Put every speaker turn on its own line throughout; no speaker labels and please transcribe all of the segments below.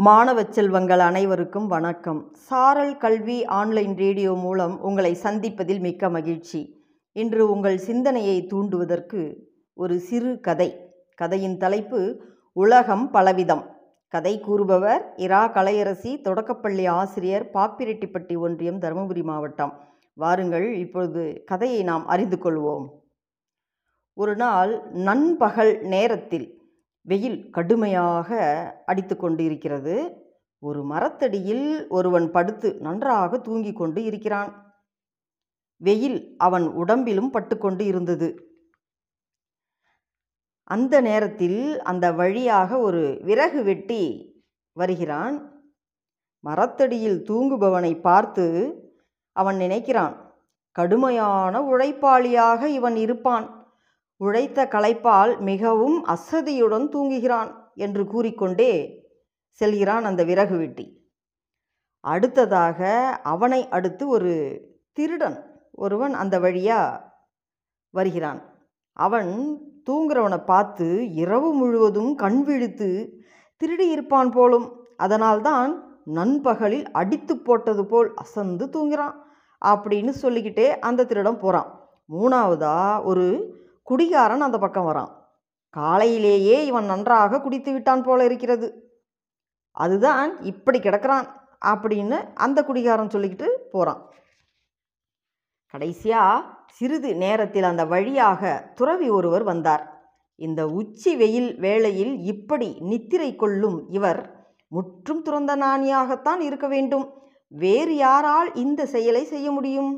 மாணவ செல்வங்கள் அனைவருக்கும் வணக்கம். சாரல் கல்வி ஆன்லைன் ரேடியோ மூலம் உங்களை சந்திப்பதில் மிக்க மகிழ்ச்சி. இன்று உங்கள் சிந்தனையை தூண்டுவதற்கு ஒரு சிறு கதை. கதையின் தலைப்பு உலகம் பலவிதம். கதை கூறுபவர் இரா கலையரசி தொடக்கப்பள்ளி ஆசிரியர் பாப்பிரெட்டிப்பட்டி ஒன்றியம் தருமபுரி மாவட்டம். வாருங்கள் இப்பொழுது கதையை நாம் அறிந்து கொள்வோம். ஒரு நாள் நண்பகல் நேரத்தில் வெயில் கடுமையாக அடித்து கொண்டு இருக்கிறது ஒரு மரத்தடியில் ஒருவன் படுத்து நன்றாக தூங்கிக் கொண்டு இருக்கிறான். வெயில் அவன் உடம்பிலும் பட்டுக்கொண்டு இருந்தது. அந்த நேரத்தில் அந்த வழியாக ஒரு விறகு வெட்டி வருகிறான். மரத்தடியில் தூங்குபவனை பார்த்து அவன் நினைக்கிறான் கடுமையான உழைப்பாளியாக இவன் இருப்பான். உழைத்த களைப்பால் மிகவும் அசதியுடன் தூங்குகிறான் என்று கூறிக்கொண்டே செல்கிறான் அந்த விறகு வெட்டி. அடுத்ததாக அவனை அடுத்து ஒரு திருடன் ஒருவன் அந்த வழியாக வருகிறான். அவன் தூங்குறவனை பார்த்து இரவு முழுவதும் கண் விழித்து திருடி இருப்பான் போலும் அதனால்தான் நண்பகலில் அடித்து போட்டது போல் அசந்து தூங்குகிறான் அப்படின்னு சொல்லிக்கிட்டே அந்த திருடம் போகிறான் மூணாவதாக ஒரு குடிகாரன் அந்த பக்கம் வரான். காலையிலேயே இவன் நன்றாக குடித்து விட்டான் போல இருக்கிறது. அதுதான் இப்படி கிடக்கிறான் அப்படின்னு அந்த குடிகாரன் சொல்லிக்கிட்டு போகிறான் கடைசியாக சிறிது நேரத்தில் அந்த வழியாக துறவி ஒருவர் வந்தார். இந்த உச்சி வெயில் வேளையில் இப்படி நித்திரை கொள்ளும் இவர் முற்றும் துறந்த நாணியாகத்தான் இருக்க வேண்டும். வேறு யாரால் இந்த செயலை செய்ய முடியும்?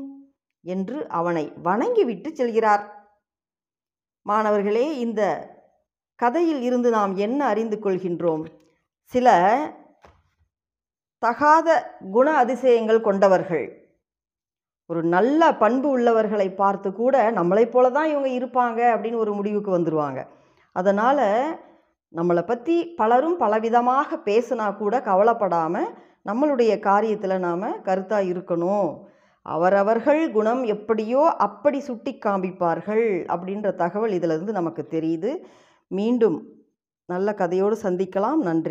என்று அவனை வணங்கிவிட்டு செல்கிறார். மாணவர்களே இந்த கதையில் இருந்து நாம் என்ன அறிந்து கொள்கின்றோம்? சில தகாத குண அதிசயங்கள் கொண்டவர்கள். ஒரு நல்ல பண்பு உள்ளவர்களை பார்த்து கூட நம்மளைப் போல தான் இவங்க இருப்பாங்க அப்படின்னு ஒரு முடிவுக்கு வந்துடுவாங்க அதனால் நம்மளை பற்றி பலரும் பலவிதமாக பேசுனா கூட கவலைப்படாமல் நம்மளுடைய காரியத்தில் நாம் கருத்தாக இருக்கணும். அவரவர்கள் குணம் எப்படியோ அப்படி சுட்டி காமிப்பார்கள் அப்படின்ற தகவல் இதிலிருந்து நமக்கு தெரியுது. மீண்டும் நல்ல கதையோடு சந்திக்கலாம். நன்றி.